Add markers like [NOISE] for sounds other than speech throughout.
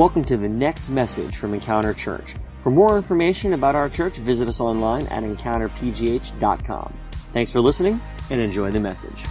Welcome to the next message from Encounter Church. For more information about our church, visit us online at encounterpgh.com. Thanks for listening and enjoy the message.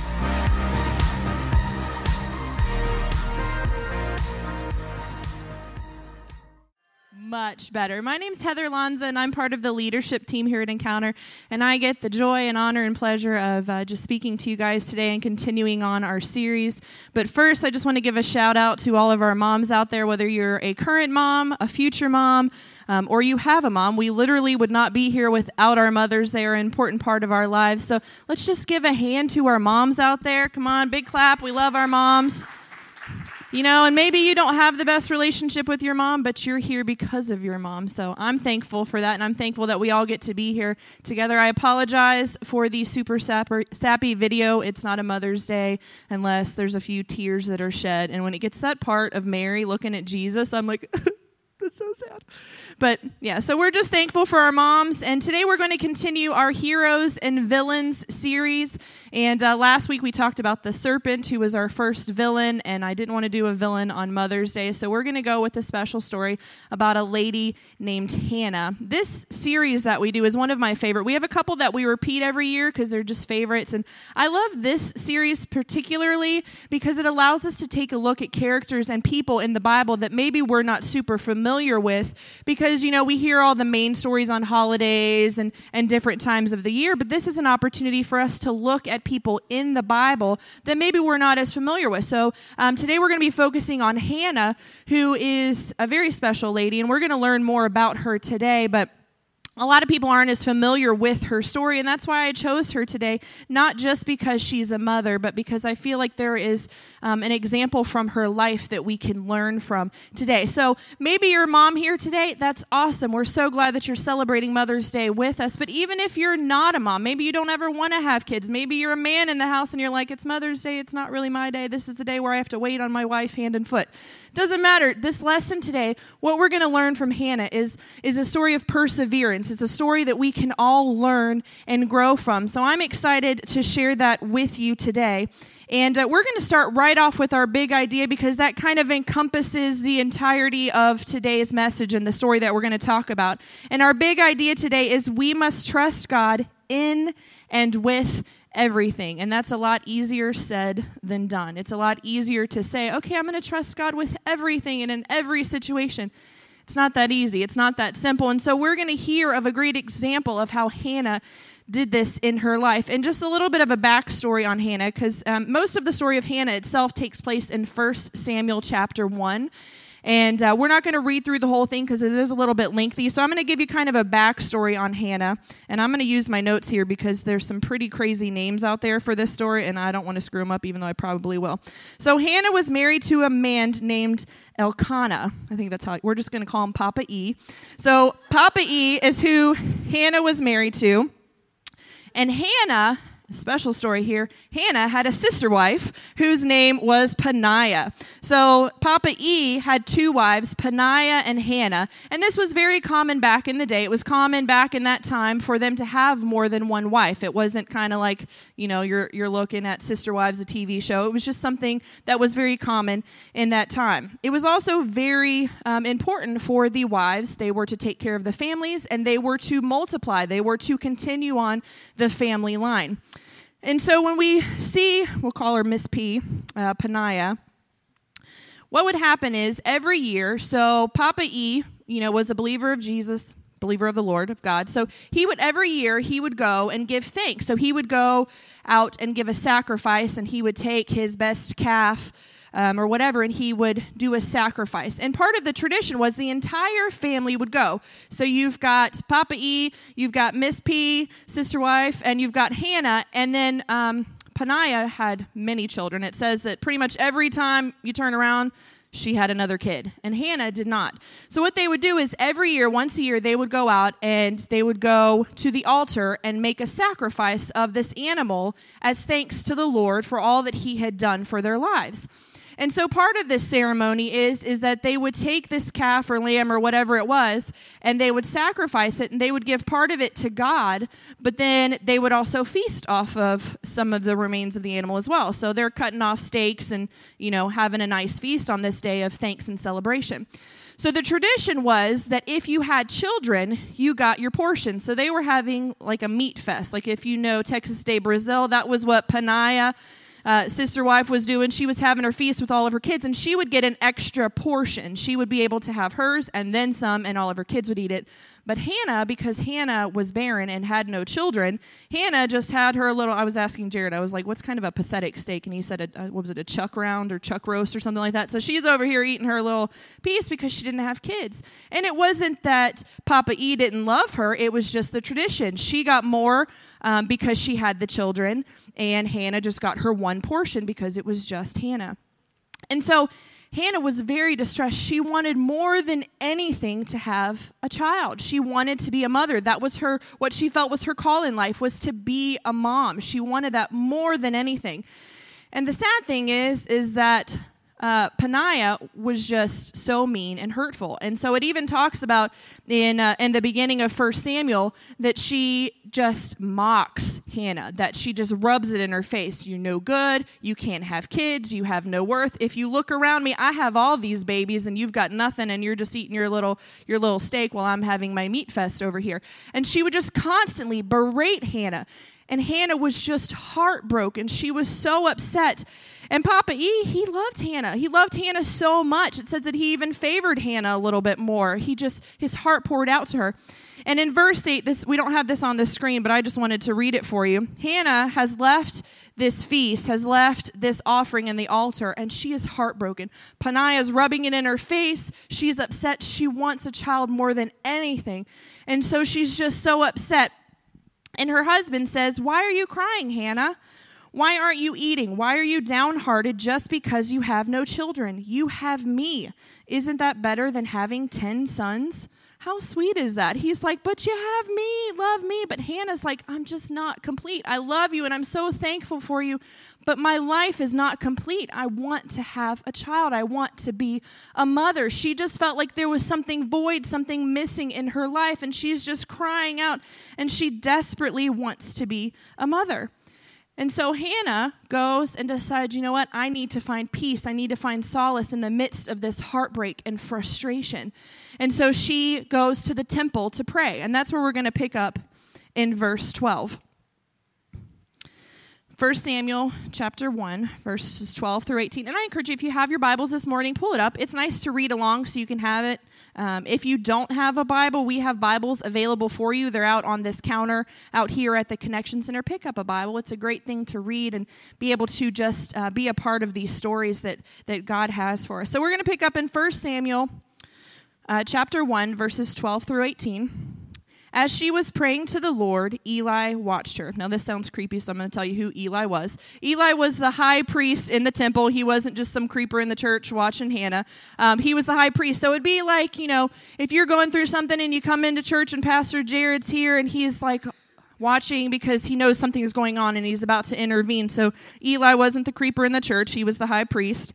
Much better. My name's Heather Lanza, and I'm part of the leadership team here at Encounter. And I get the joy and honor and pleasure of uh, just speaking to you guys today and continuing on our series. But first, I just want to give a shout out to all of our moms out there, whether you're a current mom, a future mom, um, or you have a mom. We literally would not be here without our mothers. They are an important part of our lives. So let's just give a hand to our moms out there. Come on, big clap. We love our moms. You know, and maybe you don't have the best relationship with your mom, but you're here because of your mom. So I'm thankful for that, and I'm thankful that we all get to be here together. I apologize for the super sappy video. It's not a Mother's Day unless there's a few tears that are shed. And when it gets that part of Mary looking at Jesus, I'm like, [LAUGHS] That's so sad. But yeah, so we're just thankful for our moms. And today we're going to continue our Heroes and Villains series. And uh, last week we talked about the serpent, who was our first villain. And I didn't want to do a villain on Mother's Day. So we're going to go with a special story about a lady named Hannah. This series that we do is one of my favorite. We have a couple that we repeat every year because they're just favorites. And I love this series particularly because it allows us to take a look at characters and people in the Bible that maybe we're not super familiar familiar with because, you know, we hear all the main stories on holidays and, and different times of the year, but this is an opportunity for us to look at people in the Bible that maybe we're not as familiar with. So um, today we're going to be focusing on Hannah, who is a very special lady, and we're going to learn more about her today, but a lot of people aren't as familiar with her story, and that's why I chose her today, not just because she's a mother, but because I feel like there is um, an example from her life that we can learn from today. So maybe you're mom here today. That's awesome. We're so glad that you're celebrating Mother's Day with us. But even if you're not a mom, maybe you don't ever want to have kids, maybe you're a man in the house and you're like, it's Mother's Day, it's not really my day. This is the day where I have to wait on my wife hand and foot. Doesn't matter. This lesson today, what we're going to learn from Hannah is, is a story of perseverance. It's a story that we can all learn and grow from. So I'm excited to share that with you today. And uh, we're going to start right off with our big idea because that kind of encompasses the entirety of today's message and the story that we're going to talk about. And our big idea today is we must trust God in and with everything. And that's a lot easier said than done. It's a lot easier to say, okay, I'm going to trust God with everything and in every situation. It's not that easy. It's not that simple. And so we're going to hear of a great example of how Hannah did this in her life. And just a little bit of a backstory on Hannah, because um, most of the story of Hannah itself takes place in 1 Samuel chapter 1. And uh, we're not going to read through the whole thing because it is a little bit lengthy. So I'm going to give you kind of a backstory on Hannah. And I'm going to use my notes here because there's some pretty crazy names out there for this story, and I don't want to screw them up, even though I probably will. So Hannah was married to a man named Elkanah. I think that's how we're just going to call him Papa E. So Papa E is who Hannah was married to. And Hannah special story here Hannah had a sister wife whose name was Peninnah. So Papa E had two wives, Peninnah and Hannah. And this was very common back in the day. It was common back in that time for them to have more than one wife. It wasn't kind of like, you know, you're, you're looking at Sister Wives, a TV show. It was just something that was very common in that time. It was also very um, important for the wives. They were to take care of the families and they were to multiply, they were to continue on the family line. And so when we see, we'll call her Miss P, uh, Peninnah, what would happen is every year, so Papa E, you know, was a believer of Jesus, believer of the Lord, of God. So he would, every year, he would go and give thanks. So he would go out and give a sacrifice, and he would take his best calf um, or whatever, and he would do a sacrifice. And part of the tradition was the entire family would go. So you've got Papa E, you've got Miss P, sister wife, and you've got Hannah, and then um, Peninnah had many children. It says that pretty much every time you turn around, she had another kid, and Hannah did not. So, what they would do is every year, once a year, they would go out and they would go to the altar and make a sacrifice of this animal as thanks to the Lord for all that he had done for their lives. And so part of this ceremony is is that they would take this calf or lamb or whatever it was and they would sacrifice it and they would give part of it to God, but then they would also feast off of some of the remains of the animal as well. So they're cutting off steaks and, you know, having a nice feast on this day of thanks and celebration. So the tradition was that if you had children, you got your portion. So they were having like a meat fest. Like if you know Texas de Brazil, that was what Peninnah uh, sister wife was doing. She was having her feast with all of her kids, and she would get an extra portion. She would be able to have hers and then some, and all of her kids would eat it. But Hannah, because Hannah was barren and had no children, Hannah just had her little. I was asking Jared, I was like, what's kind of a pathetic steak? And he said, a, what was it, a chuck round or chuck roast or something like that. So she's over here eating her little piece because she didn't have kids. And it wasn't that Papa E didn't love her, it was just the tradition. She got more um, because she had the children, and Hannah just got her one portion because it was just Hannah. And so Hannah was very distressed. She wanted more than anything to have a child. She wanted to be a mother. That was her what she felt was her call in life was to be a mom. She wanted that more than anything. And the sad thing is is that uh, Peninnah was just so mean and hurtful. And so it even talks about in, uh, in the beginning of First Samuel that she just mocks Hannah, that she just rubs it in her face. You're no good. You can't have kids. You have no worth. If you look around me, I have all these babies and you've got nothing and you're just eating your little, your little steak while I'm having my meat fest over here. And she would just constantly berate Hannah. And Hannah was just heartbroken. She was so upset. And Papa E, he loved Hannah. He loved Hannah so much. It says that he even favored Hannah a little bit more. He just, his heart poured out to her. And in verse 8, this we don't have this on the screen, but I just wanted to read it for you. Hannah has left this feast, has left this offering in the altar, and she is heartbroken. Peninnah is rubbing it in her face. She's upset. She wants a child more than anything. And so she's just so upset. And her husband says, Why are you crying, Hannah? Why aren't you eating? Why are you downhearted just because you have no children? You have me. Isn't that better than having 10 sons? How sweet is that? He's like, But you have me, love me. But Hannah's like, I'm just not complete. I love you and I'm so thankful for you, but my life is not complete. I want to have a child. I want to be a mother. She just felt like there was something void, something missing in her life, and she's just crying out and she desperately wants to be a mother. And so Hannah goes and decides, you know what? I need to find peace. I need to find solace in the midst of this heartbreak and frustration. And so she goes to the temple to pray. And that's where we're going to pick up in verse 12. 1 Samuel chapter 1, verses 12 through 18. And I encourage you, if you have your Bibles this morning, pull it up. It's nice to read along so you can have it. Um, if you don't have a Bible, we have Bibles available for you. They're out on this counter out here at the Connection Center. Pick up a Bible. It's a great thing to read and be able to just uh, be a part of these stories that, that God has for us. So we're going to pick up in 1 Samuel uh, chapter 1, verses 12 through 18. As she was praying to the Lord, Eli watched her. Now, this sounds creepy, so I'm going to tell you who Eli was. Eli was the high priest in the temple. He wasn't just some creeper in the church watching Hannah. Um, he was the high priest. So it'd be like, you know, if you're going through something and you come into church and Pastor Jared's here and he's like, watching because he knows something is going on and he's about to intervene. So Eli wasn't the creeper in the church, he was the high priest.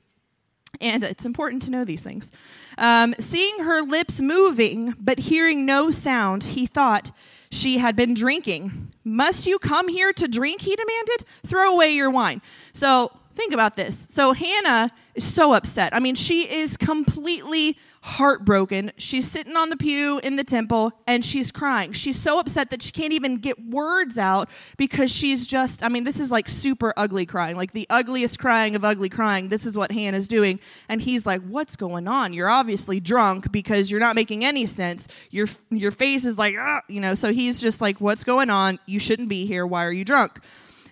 And it's important to know these things. Um, seeing her lips moving, but hearing no sound, he thought she had been drinking. Must you come here to drink? He demanded. Throw away your wine. So think about this. So Hannah is so upset. I mean, she is completely heartbroken. She's sitting on the pew in the temple and she's crying. She's so upset that she can't even get words out because she's just, I mean, this is like super ugly crying, like the ugliest crying of ugly crying. This is what Hannah's doing. And he's like, What's going on? You're obviously drunk because you're not making any sense. Your, your face is like, ah, you know, so he's just like, What's going on? You shouldn't be here. Why are you drunk?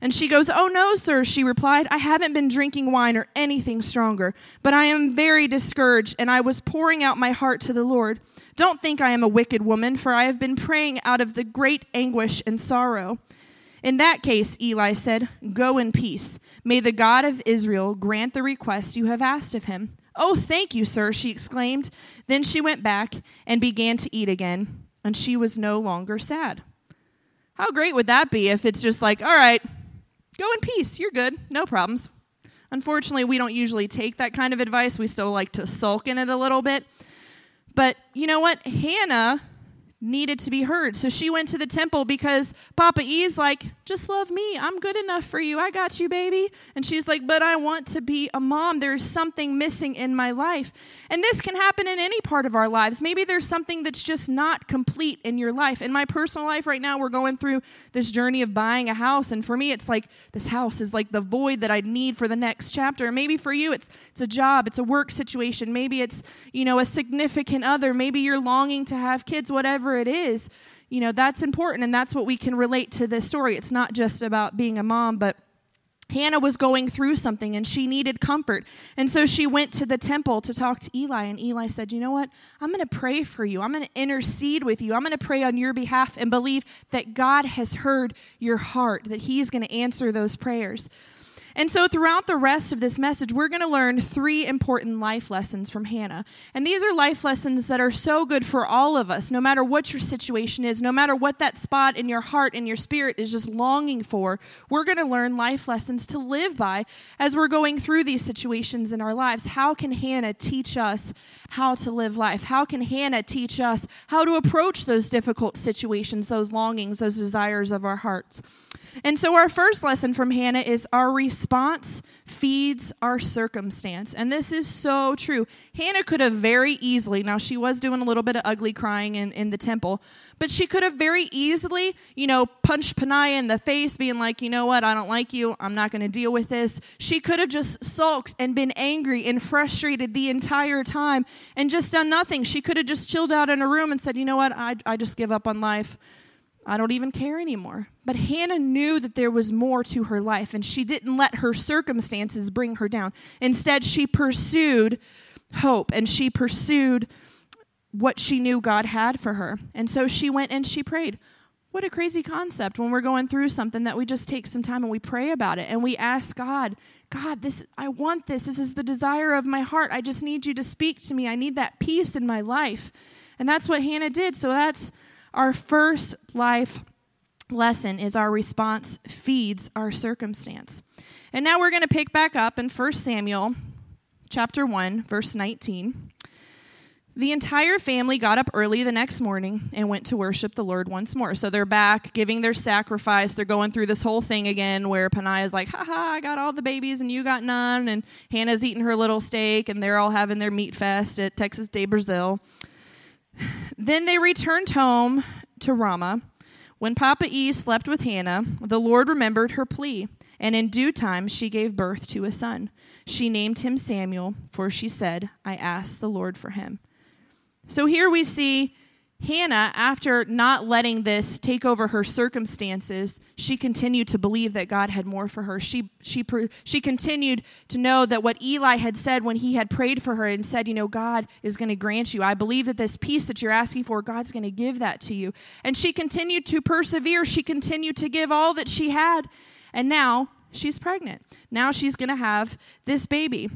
And she goes, Oh, no, sir, she replied. I haven't been drinking wine or anything stronger, but I am very discouraged, and I was pouring out my heart to the Lord. Don't think I am a wicked woman, for I have been praying out of the great anguish and sorrow. In that case, Eli said, Go in peace. May the God of Israel grant the request you have asked of him. Oh, thank you, sir, she exclaimed. Then she went back and began to eat again, and she was no longer sad. How great would that be if it's just like, all right, Go in peace. You're good. No problems. Unfortunately, we don't usually take that kind of advice. We still like to sulk in it a little bit. But you know what? Hannah needed to be heard. So she went to the temple because Papa E's like, just love me. I'm good enough for you. I got you, baby. And she's like, but I want to be a mom. There's something missing in my life. And this can happen in any part of our lives. Maybe there's something that's just not complete in your life. In my personal life right now, we're going through this journey of buying a house. And for me, it's like this house is like the void that I need for the next chapter. Maybe for you, it's it's a job, it's a work situation. Maybe it's, you know, a significant other. Maybe you're longing to have kids, whatever whatever it is, you know, that's important. And that's what we can relate to this story. It's not just about being a mom, but Hannah was going through something and she needed comfort. And so she went to the temple to talk to Eli. And Eli said, You know what? I'm going to pray for you. I'm going to intercede with you. I'm going to pray on your behalf and believe that God has heard your heart, that He's going to answer those prayers. And so, throughout the rest of this message, we're going to learn three important life lessons from Hannah. And these are life lessons that are so good for all of us, no matter what your situation is, no matter what that spot in your heart and your spirit is just longing for. We're going to learn life lessons to live by as we're going through these situations in our lives. How can Hannah teach us how to live life? How can Hannah teach us how to approach those difficult situations, those longings, those desires of our hearts? And so, our first lesson from Hannah is our response feeds our circumstance. And this is so true. Hannah could have very easily, now she was doing a little bit of ugly crying in, in the temple, but she could have very easily, you know, punched Peninnah in the face, being like, you know what, I don't like you. I'm not going to deal with this. She could have just sulked and been angry and frustrated the entire time and just done nothing. She could have just chilled out in a room and said, you know what, I, I just give up on life. I don't even care anymore. But Hannah knew that there was more to her life, and she didn't let her circumstances bring her down. Instead, she pursued hope and she pursued what she knew God had for her. And so she went and she prayed. What a crazy concept when we're going through something that we just take some time and we pray about it and we ask God, God, this I want this. This is the desire of my heart. I just need you to speak to me. I need that peace in my life. And that's what Hannah did. So that's our first life lesson is our response feeds our circumstance. And now we're going to pick back up in 1 Samuel chapter 1 verse 19. The entire family got up early the next morning and went to worship the Lord once more. So they're back giving their sacrifice. They're going through this whole thing again where Peninnah's like, ha ha, I got all the babies and you got none. And Hannah's eating her little steak and they're all having their meat fest at Texas de Brazil. Then they returned home to Ramah. When Papa E slept with Hannah, the Lord remembered her plea, and in due time she gave birth to a son. She named him Samuel, for she said, I asked the Lord for him. So here we see Hannah, after not letting this take over her circumstances, she continued to believe that God had more for her. She, she, she continued to know that what Eli had said when he had prayed for her and said, You know, God is going to grant you. I believe that this peace that you're asking for, God's going to give that to you. And she continued to persevere. She continued to give all that she had. And now she's pregnant. Now she's going to have this baby.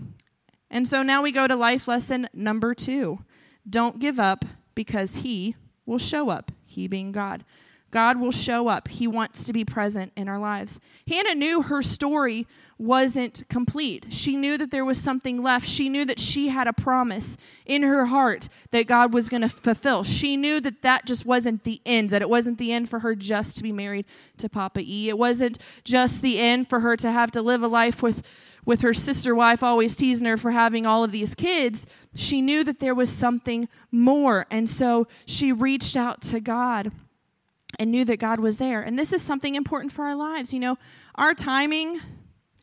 And so now we go to life lesson number two don't give up because He will show up, He being God. God will show up. He wants to be present in our lives. Hannah knew her story wasn't complete. She knew that there was something left. She knew that she had a promise in her heart that God was going to fulfill. She knew that that just wasn't the end, that it wasn't the end for her just to be married to Papa E. It wasn't just the end for her to have to live a life with with her sister wife always teasing her for having all of these kids, she knew that there was something more. And so she reached out to God and knew that God was there. And this is something important for our lives. You know, our timing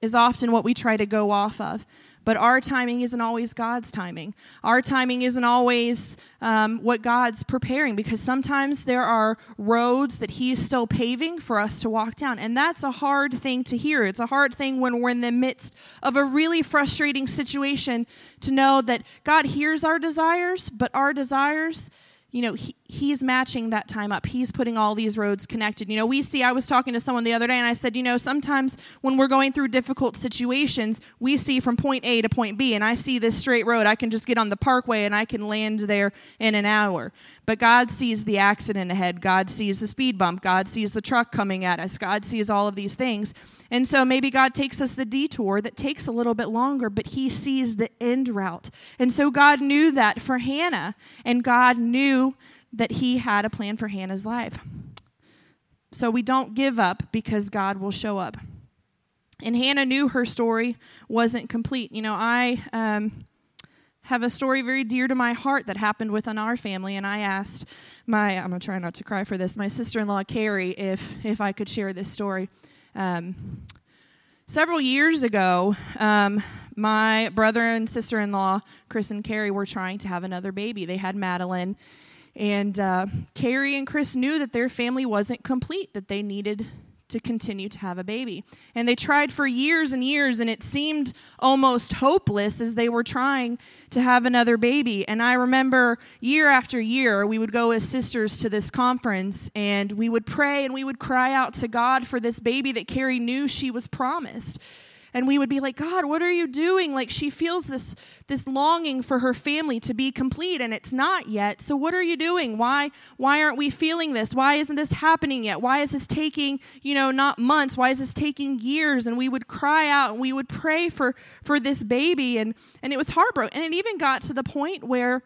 is often what we try to go off of. But our timing isn't always God's timing. Our timing isn't always um, what God's preparing because sometimes there are roads that He's still paving for us to walk down. And that's a hard thing to hear. It's a hard thing when we're in the midst of a really frustrating situation to know that God hears our desires, but our desires, you know, He, he's matching that time up. He's putting all these roads connected. You know, we see, I was talking to someone the other day and I said, you know, sometimes when we're going through difficult situations, we see from point A to point B, and I see this straight road. I can just get on the parkway and I can land there in an hour. But God sees the accident ahead. God sees the speed bump. God sees the truck coming at us. God sees all of these things. And so maybe God takes us the detour that takes a little bit longer, but He sees the end route. And so God knew that for Hannah, and God knew that He had a plan for Hannah's life. So we don't give up because God will show up. And Hannah knew her story wasn't complete. You know, I um, have a story very dear to my heart that happened within our family, and I asked my I'm gonna try not to cry for this my sister-in-law Carrie if if I could share this story. Um, several years ago, um, my brother and sister-in-law Chris and Carrie were trying to have another baby. They had Madeline, and uh, Carrie and Chris knew that their family wasn't complete, that they needed to continue to have a baby. And they tried for years and years, and it seemed almost hopeless as they were trying to have another baby. And I remember year after year, we would go as sisters to this conference, and we would pray and we would cry out to God for this baby that Carrie knew she was promised and we would be like god what are you doing? Like she feels this this longing for her family to be complete and it's not yet. So what are you doing? Why why aren't we feeling this? Why isn't this happening yet? Why is this taking you know not months? Why is this taking years? And we would cry out and we would pray for for this baby. And and it was heartbroken. And it even got to the point where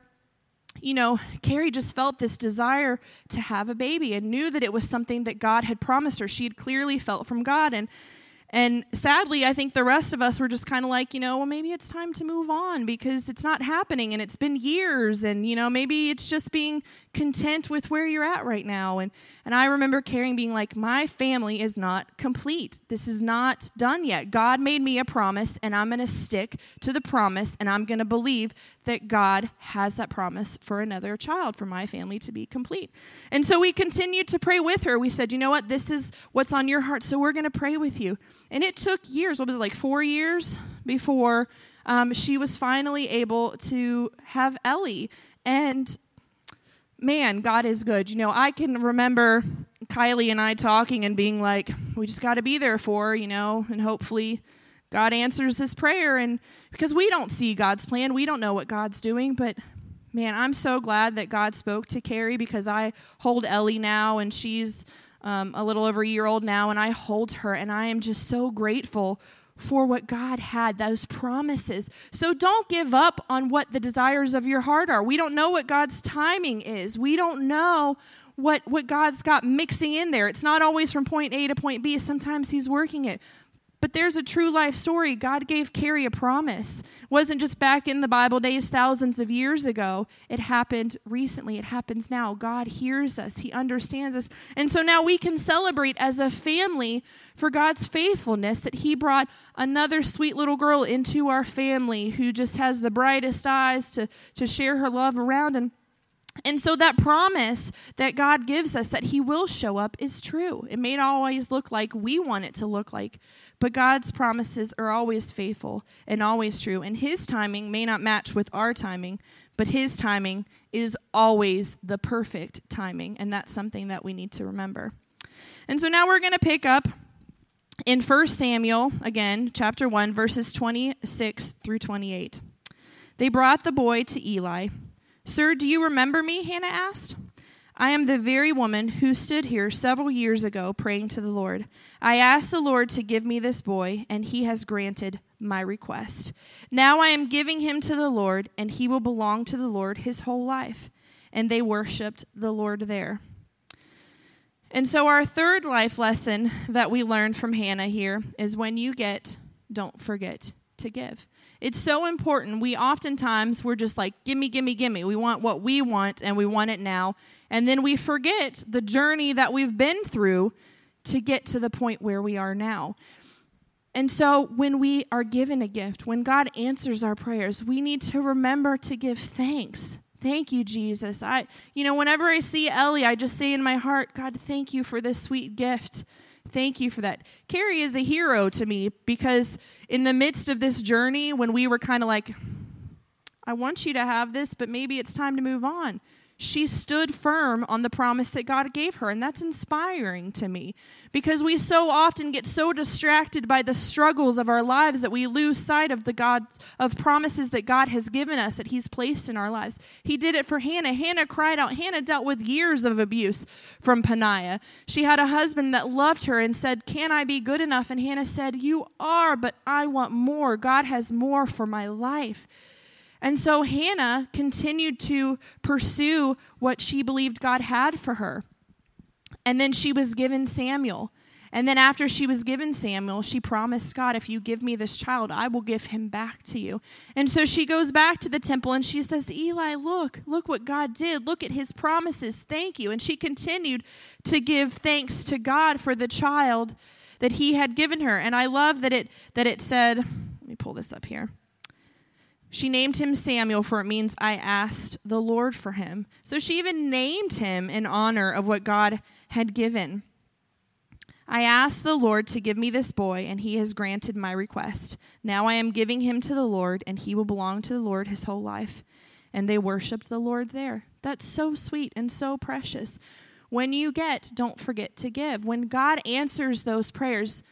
you know, Carrie just felt this desire to have a baby and knew that it was something that God had promised her. She had clearly felt from God. And and sadly, I think the rest of us were just kind of like, you know, well, maybe it's time to move on because it's not happening and it's been years. And, you know, maybe it's just being content with where you're at right now. And, and I remember Carrie being like, my family is not complete. This is not done yet. God made me a promise and I'm going to stick to the promise and I'm going to believe that God has that promise for another child, for my family to be complete. And so we continued to pray with her. We said, you know what? This is what's on your heart. So we're going to pray with you. And it took years, what was it, like four years before um, she was finally able to have Ellie. And man, God is good. You know, I can remember Kylie and I talking and being like, we just got to be there for her, you know, and hopefully God answers this prayer. And because we don't see God's plan, we don't know what God's doing, but man, I'm so glad that God spoke to Carrie because I hold Ellie now and she's um, a little over a year old now, and I hold her, and I am just so grateful for what God had, those promises. So don't give up on what the desires of your heart are. We don't know what God's timing is. We don't know what what God's got mixing in there. It's not always from point A to point B. Sometimes he's working it. But there's a true life story. God gave Carrie a promise. It wasn't just back in the Bible days thousands of years ago. It happened recently. It happens now. God hears us. He understands us. And so now we can celebrate as a family for God's faithfulness that he brought another sweet little girl into our family who just has the brightest eyes to to share her love around and and so that promise that God gives us that He will show up is true. It may not always look like we want it to look like, but God's promises are always faithful and always true. And His timing may not match with our timing, but His timing is always the perfect timing. And that's something that we need to remember. And so now we're going to pick up in 1 Samuel, again, chapter 1, verses 26 through 28. They brought the boy to Eli. Sir, do you remember me? Hannah asked. I am the very woman who stood here several years ago praying to the Lord. I asked the Lord to give me this boy, and he has granted my request. Now I am giving him to the Lord, and he will belong to the Lord his whole life. And they worshiped the Lord there. And so, our third life lesson that we learned from Hannah here is when you get, don't forget to give. It's so important. We oftentimes, we're just like, gimme, gimme, gimme. We want what we want, and we want it now. And then we forget the journey that we've been through to get to the point where we are now. And so when we are given a gift, when God answers our prayers, we need to remember to give thanks. Thank you, Jesus. I you know, whenever I see Ellie, I just say in my heart, God, thank you for this sweet gift. Thank you for that. Carrie is a hero to me because in the midst of this journey, when we were kind of like, I want you to have this, but maybe it's time to move on she stood firm on the promise that God gave her. And that's inspiring to me because we so often get so distracted by the struggles of our lives that we lose sight of the God's of promises that God has given us that He's placed in our lives. He did it for Hannah. Hannah cried out. Hannah dealt with years of abuse from Peninnah. She had a husband that loved her and said, Can I be good enough? And Hannah said, You are, but I want more. God has more for my life. And so Hannah continued to pursue what she believed God had for her. And then she was given Samuel. And then after she was given Samuel, she promised God, if you give me this child, I will give him back to you. And so she goes back to the temple and she says, Eli, look, look what God did. Look at his promises. Thank you. And she continued to give thanks to God for the child that he had given her. And I love that it that it said, let me pull this up here. She named him Samuel, for it means I asked the Lord for him. So she even named him in honor of what God had given. I asked the Lord to give me this boy, and he has granted my request. Now I am giving him to the Lord, and he will belong to the Lord his whole life. And they worshiped the Lord there. That's so sweet and so precious. When you get, don't forget to give. When God answers those prayers,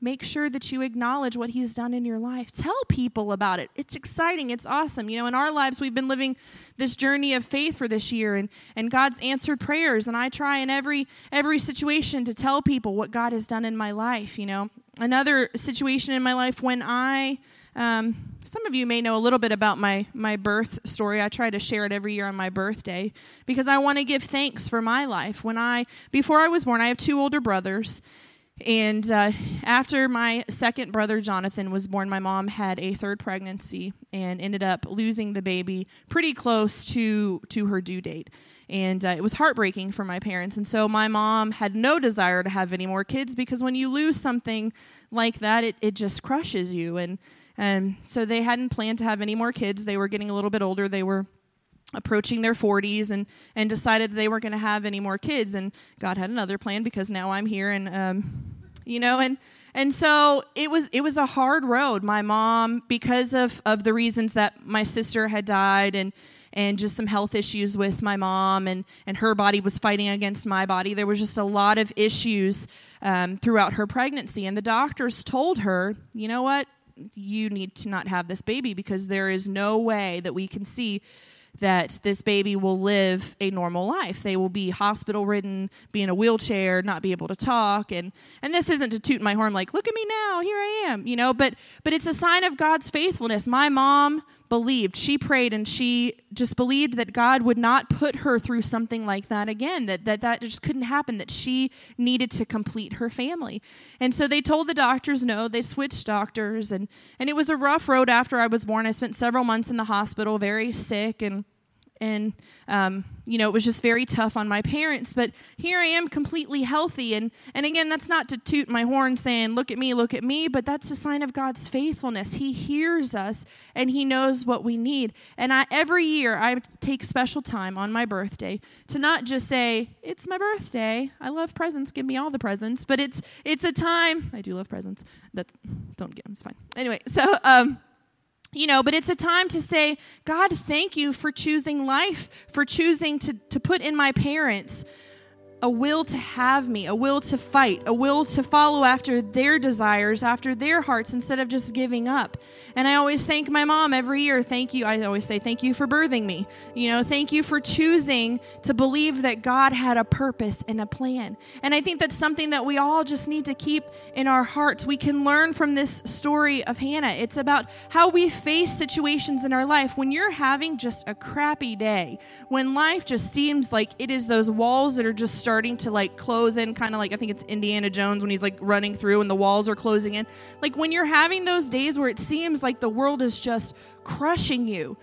Make sure that you acknowledge what he's done in your life. Tell people about it. It's exciting. It's awesome. You know, in our lives, we've been living this journey of faith for this year and, and God's answered prayers. And I try in every every situation to tell people what God has done in my life. You know, another situation in my life when I um, some of you may know a little bit about my my birth story. I try to share it every year on my birthday because I want to give thanks for my life. When I before I was born, I have two older brothers, and uh, after my second brother, Jonathan, was born, my mom had a third pregnancy and ended up losing the baby pretty close to, to her due date. And uh, it was heartbreaking for my parents. And so my mom had no desire to have any more kids because when you lose something like that, it, it just crushes you. And, and so they hadn't planned to have any more kids. They were getting a little bit older. They were approaching their 40s and and decided they weren't going to have any more kids. And god had another plan because now i'm here and um, you know and and so it was it was a hard road. My mom because of of the reasons that my sister had died and and just some health issues with my mom and and her body was fighting against my body there was just a lot of issues um, throughout her pregnancy. And the doctors told her you know what? You need to not have this baby because there is no way that we can see that this baby will live a normal life. They will be hospital ridden, be in a wheelchair, not be able to talk. And, and this isn't to toot my horn like, look at me now, here I am, you know, but, but it's a sign of God's faithfulness. My mom believed, she prayed, and she just believed that God would not put her through something like that again, that, that that just couldn't happen, that she needed to complete her family. And so they told the doctors no, they switched doctors, and, and it was a rough road after I was born. I spent several months in the hospital, very sick, and and um, you know it was just very tough on my parents but here i am completely healthy. And and again that's not to toot my horn saying look at me look at me but that's a sign of god's faithfulness. He hears us and he knows what we need. And I, every year i take special time on my birthday to not just say it's my birthday. I love presents. Give me all the presents. But it's it's a time i do love presents. That don't get it's fine. Anyway so um you know, but it's a time to say, God, thank you for choosing life, for choosing to, to put in my parents a will to have me, a will to fight, a will to follow after their desires, after their hearts, instead of just giving up. And I always thank my mom every year. Thank you. I always say, thank you for birthing me. You know, thank you for choosing to believe that God had a purpose and a plan. And I think that's something that we all just need to keep in our hearts. We can learn from this story of Hannah. It's about how we face situations in our life. When you're having just a crappy day, when life just seems like it is those walls that are just starting to like close in, kind of like I think it's Indiana Jones when he's like running through and the walls are closing in. Like when you're having those days where it seems like the world is just crushing you,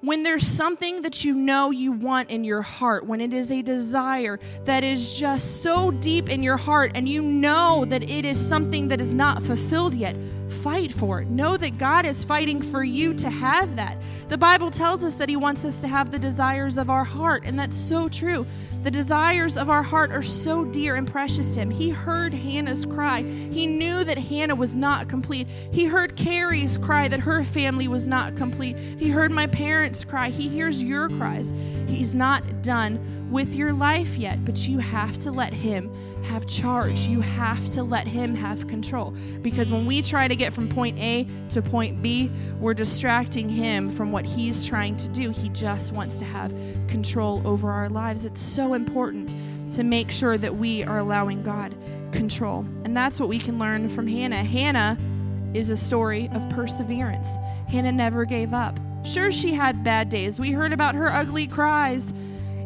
when there's something that you know you want in your heart, when it is a desire that is just so deep in your heart and you know that it is something that is not fulfilled yet, fight for it. Know that God is fighting for you to have that. The Bible tells us that He wants us to have the desires of our heart, and that's so true. The desires of our heart are so dear and precious to Him. He heard Hannah's cry. He knew that Hannah was not complete. He heard Carrie's cry that her family was not complete. He heard my parents' cry. He hears your cries. He's not done with your life yet, but you have to let Him have charge. You have to let Him have control. Because when we try to get from point A to point B, we're distracting Him from what He's trying to do. He just wants to have control over our lives. It's so important to make sure that we are allowing God control. And that's what we can learn from Hannah. Hannah is a story of perseverance. Hannah never gave up. Sure, she had bad days. We heard about her ugly cries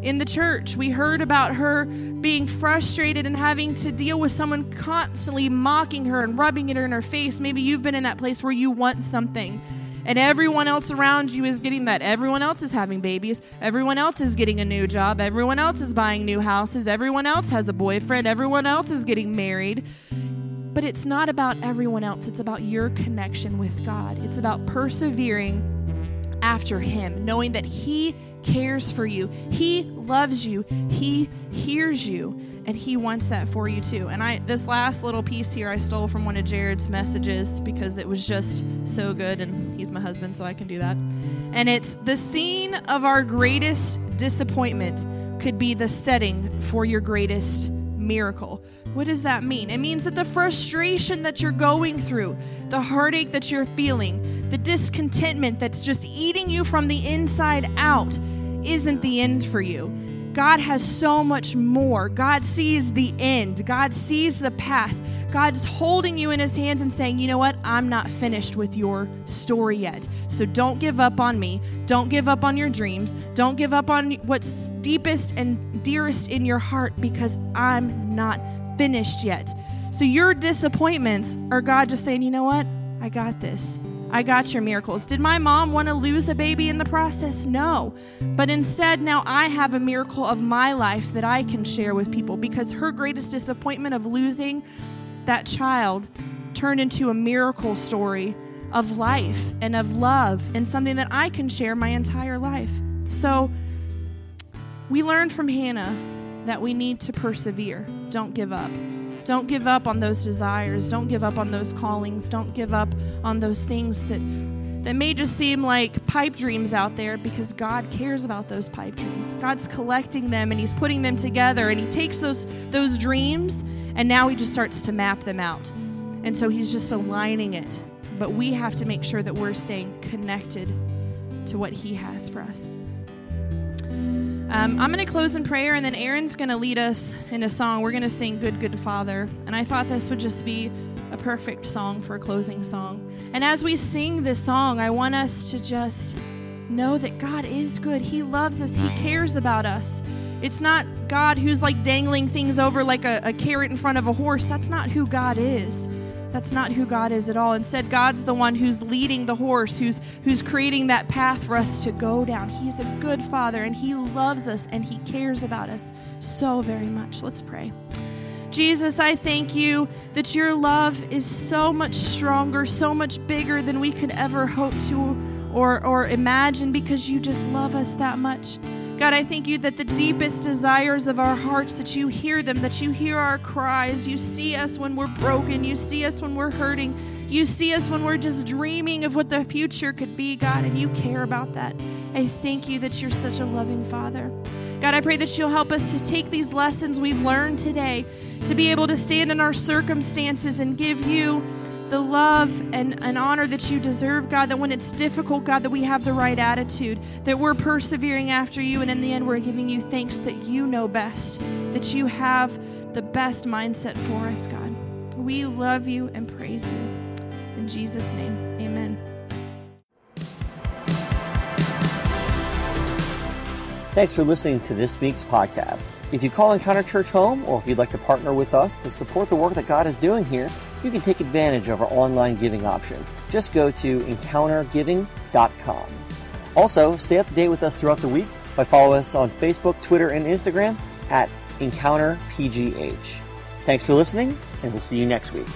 in the church. We heard about her being frustrated and having to deal with someone constantly mocking her and rubbing it in her face. Maybe you've been in that place where you want something and everyone else around you is getting that. Everyone else is having babies. Everyone else is getting a new job. Everyone else is buying new houses. Everyone else has a boyfriend. Everyone else is getting married. But it's not about everyone else, it's about your connection with God. It's about persevering after Him, knowing that He cares for you. He loves you. He hears you and he wants that for you too. And I this last little piece here I stole from one of Jared's messages because it was just so good and he's my husband so I can do that. And it's the scene of our greatest disappointment could be the setting for your greatest miracle. What does that mean? It means that the frustration that you're going through, the heartache that you're feeling, the discontentment that's just eating you from the inside out isn't the end for you. God has so much more. God sees the end. God sees the path. God's holding you in his hands and saying, you know what? I'm not finished with your story yet. So don't give up on me. Don't give up on your dreams. Don't give up on what's deepest and dearest in your heart because I'm not finished yet. So your disappointments are God just saying, you know what? I got this. I got your miracles. Did my mom want to lose a baby in the process? No. But instead, now I have a miracle of my life that I can share with people because her greatest disappointment of losing that child turned into a miracle story of life and of love and something that I can share my entire life. So we learned from Hannah that we need to persevere. Don't give up. Don't give up on those desires. Don't give up on those callings. Don't give up on those things that that may just seem like pipe dreams out there because God cares about those pipe dreams. God's collecting them and he's putting them together and he takes those those dreams and now he just starts to map them out. And so he's just aligning it. But we have to make sure that we're staying connected to what he has for us. Um, I'm going to close in prayer, and then Aaron's going to lead us in a song. We're going to sing Good, Good Father. And I thought this would just be a perfect song for a closing song. And as we sing this song, I want us to just know that God is good. He loves us, He cares about us. It's not God who's like dangling things over like a, a carrot in front of a horse. That's not who God is. That's not who God is at all. Instead, God's the one who's leading the horse, who's who's creating that path for us to go down. He's a good father and he loves us and he cares about us so very much. Let's pray. Jesus, I thank you that your love is so much stronger, so much bigger than we could ever hope to or, or imagine because you just love us that much. God, I thank you that the deepest desires of our hearts, that you hear them, that you hear our cries. You see us when we're broken. You see us when we're hurting. You see us when we're just dreaming of what the future could be, God, and you care about that. I thank you that you're such a loving Father. God, I pray that you'll help us to take these lessons we've learned today to be able to stand in our circumstances and give you the love and, and honor that you deserve, God, that when it's difficult, God, that we have the right attitude, that we're persevering after you, and in the end, we're giving you thanks that you know best, that you have the best mindset for us, God. We love you and praise you. In Jesus' name, amen. Thanks for listening to this week's podcast. If you call Encounter Church home, or if you'd like to partner with us to support the work that God is doing here, you can take advantage of our online giving option. Just go to encountergiving.com. Also, stay up to date with us throughout the week by following us on Facebook, Twitter, and Instagram at EncounterPGH. Thanks for listening, and we'll see you next week.